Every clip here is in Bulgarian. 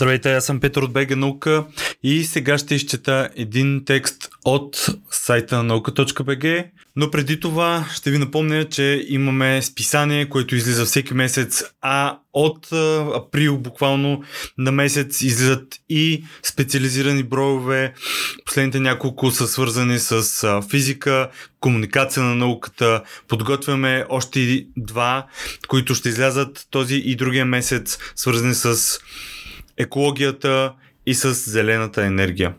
Здравейте, аз съм Петър от БГ Наука и сега ще изчета един текст от сайта на наука.бг, но преди това ще ви напомня, че имаме списание, което излиза всеки месец, а от април буквално на месец излизат и специализирани броеве. Последните няколко са свързани с физика, комуникация на науката. Подготвяме още два, които ще излязат този и другия месец, свързани с екологията и с зелената енергия.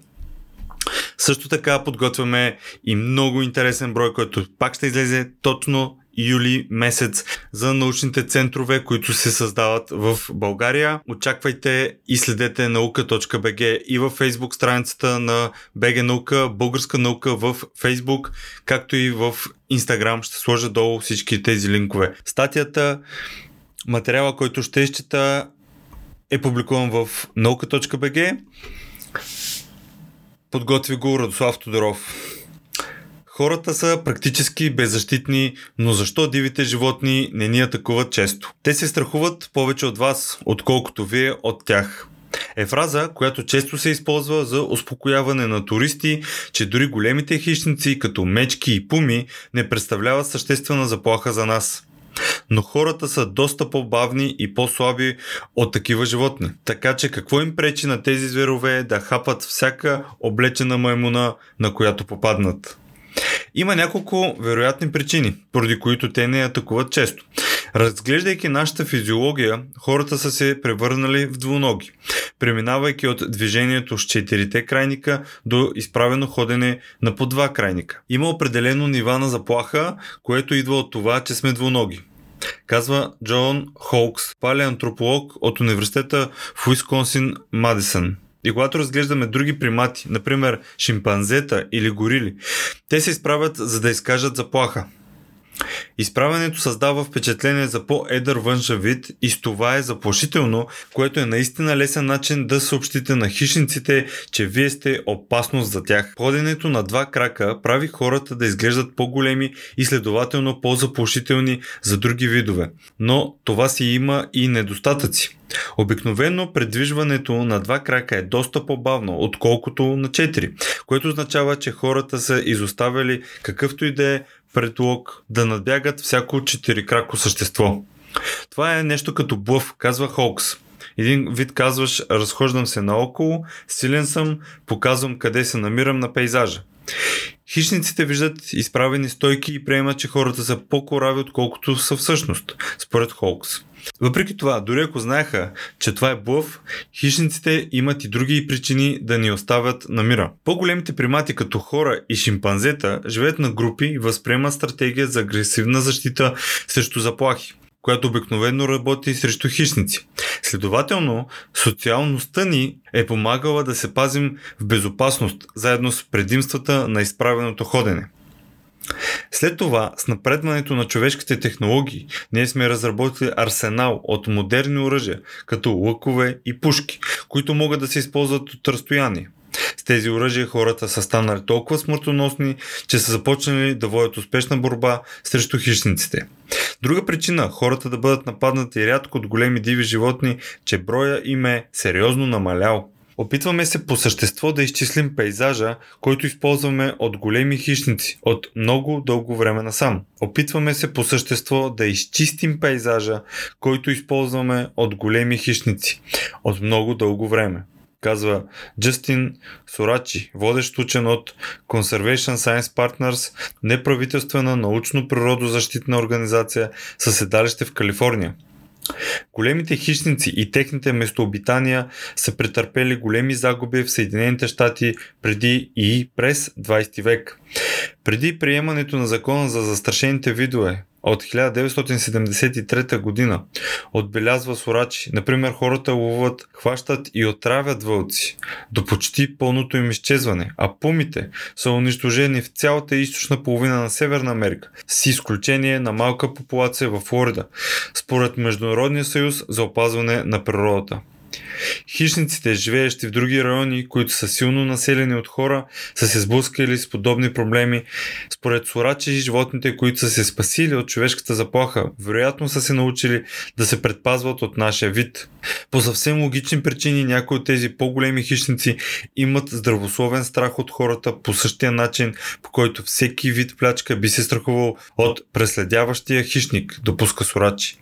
Също така подготвяме и много интересен брой, който пак ще излезе точно юли месец за научните центрове, които се създават в България. Очаквайте и следете наука.бг и във фейсбук страницата на БГ наука, българска наука в фейсбук, както и в инстаграм. Ще сложа долу всички тези линкове. Статията, материала, който ще изчета е публикуван в наука.бг. Подготви го Радослав Тодоров. Хората са практически беззащитни, но защо дивите животни не ни атакуват често? Те се страхуват повече от вас, отколкото вие от тях. Е фраза, която често се използва за успокояване на туристи, че дори големите хищници, като мечки и пуми, не представляват съществена заплаха за нас но хората са доста по-бавни и по-слаби от такива животни. Така че какво им пречи на тези зверове да хапат всяка облечена маймуна, на която попаднат? Има няколко вероятни причини, поради които те не атакуват често. Разглеждайки нашата физиология, хората са се превърнали в двуноги, преминавайки от движението с четирите крайника до изправено ходене на по два крайника. Има определено нива на заплаха, което идва от това, че сме двуноги казва Джон Хоукс, палеантрополог от университета в Уисконсин Мадисън. И когато разглеждаме други примати, например шимпанзета или горили, те се изправят за да изкажат заплаха. Изправенето създава впечатление за по-едър външен вид и с това е заплашително, което е наистина лесен начин да съобщите на хищниците, че вие сте опасност за тях. Ходенето на два крака прави хората да изглеждат по-големи и следователно по-заплашителни за други видове. Но това си има и недостатъци. Обикновено предвижването на два крака е доста по-бавно, отколкото на четири, което означава, че хората са изоставили какъвто и да е предлог да надбягат всяко четирикрако същество. Това е нещо като блъв, казва Холкс. Един вид казваш, разхождам се наоколо, силен съм, показвам къде се намирам на пейзажа. Хищниците виждат изправени стойки и приемат, че хората са по-корави, отколкото са всъщност, според Холкс. Въпреки това, дори ако знаеха, че това е блъв, хищниците имат и други причини да ни оставят на мира. По-големите примати като хора и шимпанзета живеят на групи и възприемат стратегия за агресивна защита срещу заплахи която обикновено работи срещу хищници. Следователно, социалността ни е помагала да се пазим в безопасност, заедно с предимствата на изправеното ходене. След това, с напредването на човешките технологии, ние сме разработили арсенал от модерни оръжия, като лъкове и пушки, които могат да се използват от разстояние. С тези оръжия хората са станали толкова смъртоносни, че са започнали да водят успешна борба срещу хищниците. Друга причина хората да бъдат нападнати рядко от големи диви животни, че броя им е сериозно намалял. Опитваме се по същество да изчислим пейзажа, който използваме от големи хищници от много дълго време насам. Опитваме се по същество да изчистим пейзажа, който използваме от големи хищници от много дълго време казва Джастин Сорачи, водещ учен от Conservation Science Partners, неправителствена научно-природозащитна организация със седалище в Калифорния. Големите хищници и техните местообитания са претърпели големи загуби в Съединените щати преди и през 20 век. Преди приемането на закона за застрашените видове, от 1973 година. Отбелязва Сорачи. Например, хората ловуват, хващат и отравят вълци до почти пълното им изчезване, а пумите са унищожени в цялата източна половина на Северна Америка, с изключение на малка популация в Флорида, според Международния съюз за опазване на природата. Хищниците, живеещи в други райони, които са силно населени от хора, са се сблъскали с подобни проблеми. Според Сурачи, животните, които са се спасили от човешката заплаха, вероятно са се научили да се предпазват от нашия вид. По съвсем логични причини някои от тези по-големи хищници имат здравословен страх от хората по същия начин, по който всеки вид плячка би се страхувал от преследяващия хищник, допуска Сурачи.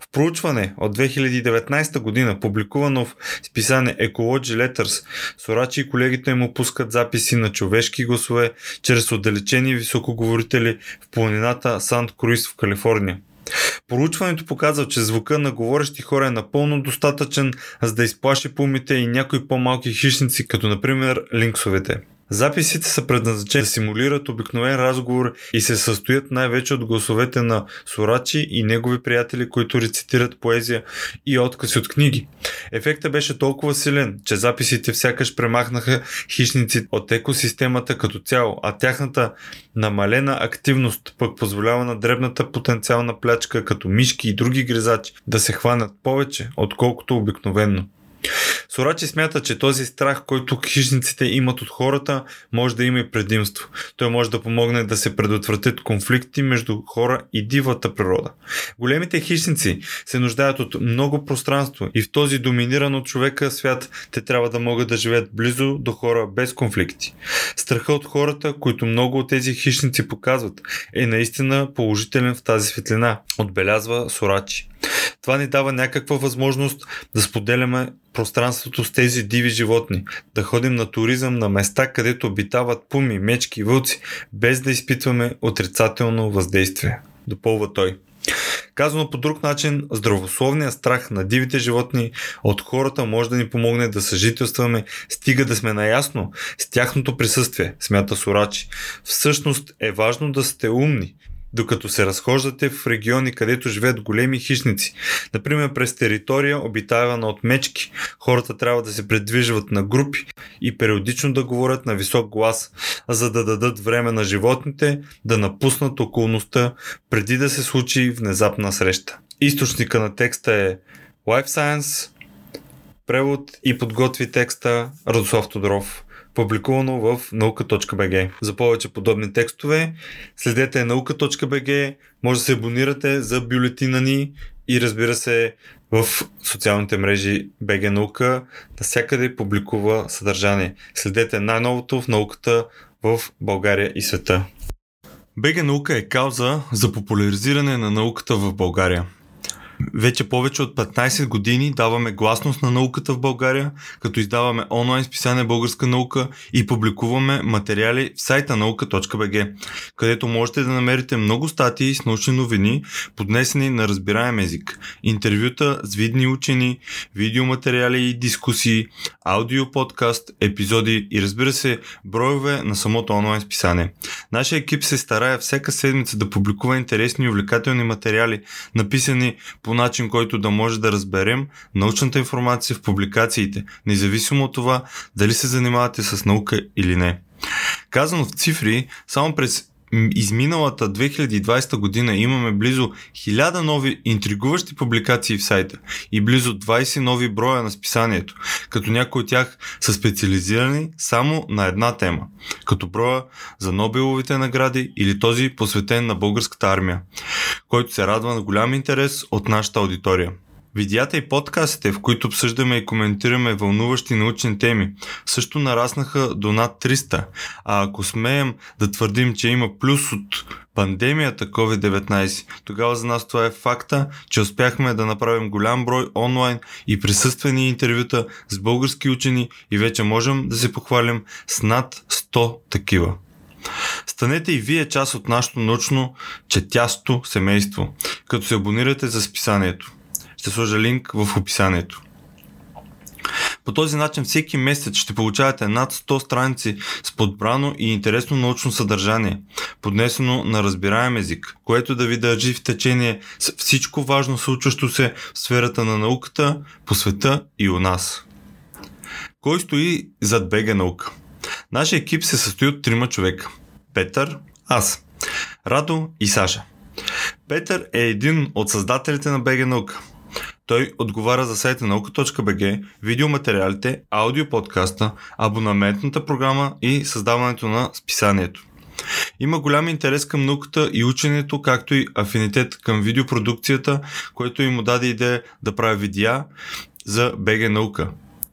В проучване от 2019 година, публикувано в списание Ecology Letters, Сорачи и колегите им опускат записи на човешки гласове чрез отдалечени високоговорители в планината Сант Круис в Калифорния. Проучването показва, че звука на говорещи хора е напълно достатъчен, за да изплаши пумите и някои по-малки хищници, като например линксовете. Записите са предназначени да симулират обикновен разговор и се състоят най-вече от гласовете на Сорачи и негови приятели, които рецитират поезия и откази от книги. Ефектът беше толкова силен, че записите сякаш премахнаха хищници от екосистемата като цяло, а тяхната намалена активност пък позволява на дребната потенциална плячка като мишки и други гризачи да се хванат повече, отколкото обикновенно. Сорачи смята, че този страх, който хищниците имат от хората, може да има и предимство. Той може да помогне да се предотвратят конфликти между хора и дивата природа. Големите хищници се нуждаят от много пространство и в този доминиран от човека свят те трябва да могат да живеят близо до хора без конфликти. Страха от хората, които много от тези хищници показват, е наистина положителен в тази светлина, отбелязва Сорачи. Това ни дава някаква възможност да споделяме пространството с тези диви животни, да ходим на туризъм на места, където обитават пуми, мечки, вълци, без да изпитваме отрицателно въздействие. Допълва той. Казано по друг начин, здравословният страх на дивите животни от хората може да ни помогне да съжителстваме, стига да сме наясно с тяхното присъствие, смята Сурачи. Всъщност е важно да сте умни, докато се разхождате в региони, където живеят големи хищници. Например, през територия, обитавана от мечки, хората трябва да се предвижват на групи и периодично да говорят на висок глас, за да дадат време на животните да напуснат околността преди да се случи внезапна среща. Източника на текста е Life Science, превод и подготви текста Радослав Тодоров публикувано в наука.бг. За повече подобни текстове следете наука.бг, може да се абонирате за бюлетина ни и разбира се в социалните мрежи БГ Наука навсякъде публикува съдържание. Следете най-новото в науката в България и света. БГ Наука е кауза за популяризиране на науката в България. Вече повече от 15 години даваме гласност на науката в България, като издаваме онлайн списание Българска наука и публикуваме материали в сайта наука.бг, където можете да намерите много статии с научни новини, поднесени на разбираем език, интервюта с видни учени, видеоматериали и дискусии, аудио подкаст, епизоди и разбира се, броеве на самото онлайн списание. Нашия екип се старае всяка седмица да публикува интересни и увлекателни материали, написани по по начин, който да може да разберем научната информация в публикациите, независимо от това дали се занимавате с наука или не. Казано в цифри, само през изминалата 2020 година имаме близо 1000 нови интригуващи публикации в сайта и близо 20 нови броя на списанието, като някои от тях са специализирани само на една тема, като броя за Нобеловите награди или този посветен на българската армия, който се радва на голям интерес от нашата аудитория. Видеята и подкастите, в които обсъждаме и коментираме вълнуващи научни теми, също нараснаха до над 300. А ако смеем да твърдим, че има плюс от пандемията COVID-19, тогава за нас това е факта, че успяхме да направим голям брой онлайн и присъствени интервюта с български учени и вече можем да се похвалим с над 100 такива. Станете и вие част от нашето научно четясто семейство, като се абонирате за списанието. Ще сложа линк в описанието. По този начин всеки месец ще получавате над 100 страници с подбрано и интересно научно съдържание, поднесено на разбираем език, което да ви държи в течение с всичко важно случващо се в сферата на науката, по света и у нас. Кой стои зад Бега наука? Нашия екип се състои от трима човека. Петър, аз, Радо и Саша. Петър е един от създателите на Бега наука – Той отговаря за сайта наука.bg, видеоматериалите, аудиоподкаста, абонаментната програма и създаването на списанието. Има голям интерес към науката и ученето, както и афинитет към видеопродукцията, което им даде идея да прави видеа за БГ наука.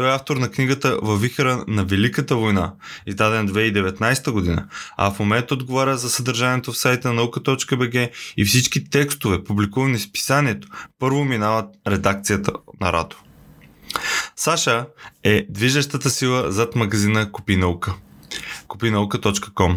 Той е автор на книгата Във вихара на Великата война, издаден 2019 година, а в момента отговаря за съдържанието в сайта на наука.бг и всички текстове, публикувани в писанието, първо минават редакцията на Радо. Саша е движещата сила зад магазина Купи наука. Купинаука.com